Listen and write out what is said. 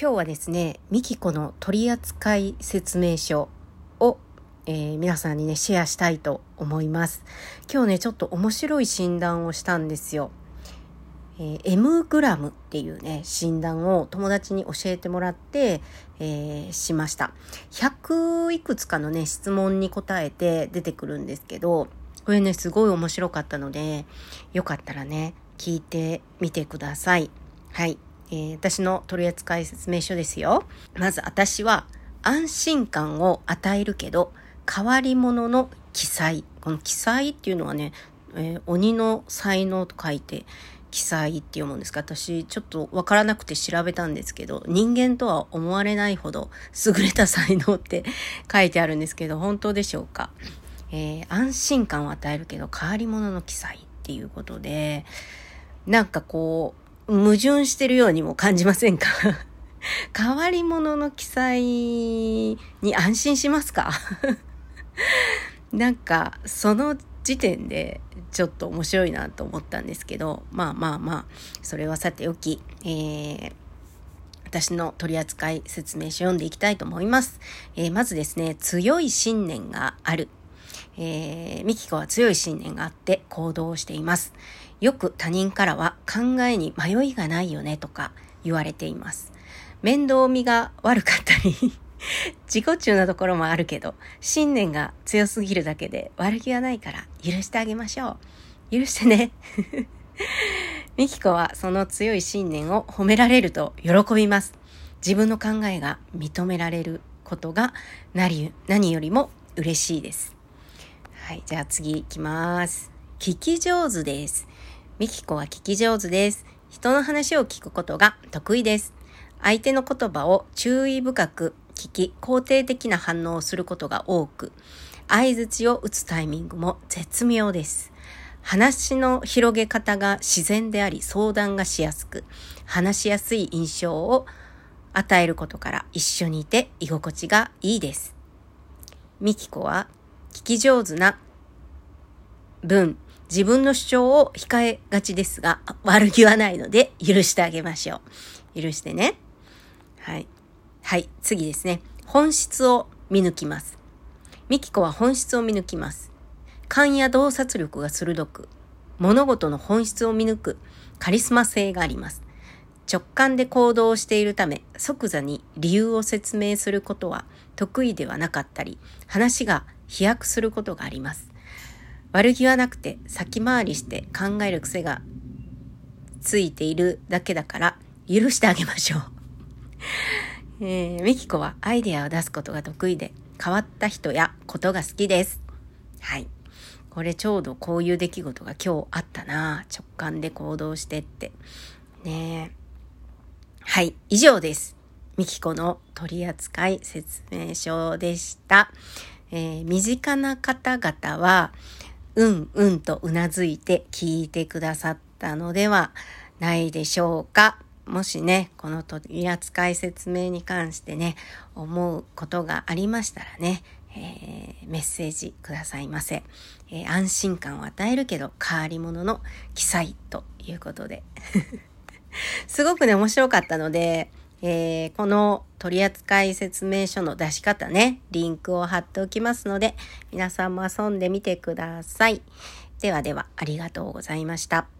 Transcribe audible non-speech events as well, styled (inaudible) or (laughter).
今日はですね、ミキコの取扱説明書を、えー、皆さんにね、シェアしたいと思います。今日ね、ちょっと面白い診断をしたんですよ。えー、M グラムっていうね、診断を友達に教えてもらって、えー、しました。100いくつかのね、質問に答えて出てくるんですけど、これね、すごい面白かったので、よかったらね、聞いてみてください。はい。えー、私の取扱説明書ですよ。まず私は安心感を与えるけど変わり者の記載。この記載っていうのはね、えー、鬼の才能と書いて記載って読むんですか私ちょっとわからなくて調べたんですけど人間とは思われないほど優れた才能って (laughs) 書いてあるんですけど本当でしょうか、えー、安心感を与えるけど変わり者の記載っていうことでなんかこう矛盾してるようにも感じませんか？(laughs) 変わり者の記載に安心しますか？(laughs) なんか、その時点でちょっと面白いなと思ったんですけど、まあまあまあ、それはさておき、えー、私の取扱説明書読んでいきたいと思います。えー、まずですね、強い信念がある。えー、ミキコは強い信念があって行動しています。よく他人からは考えに迷いがないよねとか言われています。面倒見が悪かったり (laughs) 自己中なところもあるけど、信念が強すぎるだけで悪気はないから許してあげましょう。許してね。(laughs) ミキコはその強い信念を褒められると喜びます。自分の考えが認められることが何よりも嬉しいです。はい、じゃあ次行きます。聞き上手です。ミキコは聞き上手です。人の話を聞くことが得意です。相手の言葉を注意深く聞き、肯定的な反応をすることが多く、相槌を打つタイミングも絶妙です。話の広げ方が自然であり相談がしやすく、話しやすい印象を与えることから一緒にいて居心地がいいです。ミキコは聞き上手な分、自分の主張を控えがちですが、悪気はないので許してあげましょう。許してね。はい。はい、次ですね。本質を見抜きます。ミキコは本質を見抜きます。勘や洞察力が鋭く、物事の本質を見抜くカリスマ性があります。直感で行動しているため、即座に理由を説明することは得意ではなかったり、話が飛躍することがあります。悪気はなくて先回りして考える癖がついているだけだから許してあげましょう。(laughs) えー、ミキコはアイデアを出すことが得意で変わった人やことが好きです。はい。これちょうどこういう出来事が今日あったな直感で行動してって。ねはい。以上です。ミキコの取扱説明書でした。えー、身近な方々は、うんうんとうなずいて聞いてくださったのではないでしょうか。もしね、この取扱い説明に関してね、思うことがありましたらね、えー、メッセージくださいませ、えー、安心感を与えるけど変わり者の記載ということで。(laughs) すごくね、面白かったので、えー、この取扱説明書の出し方ね、リンクを貼っておきますので、皆さんも遊んでみてください。ではでは、ありがとうございました。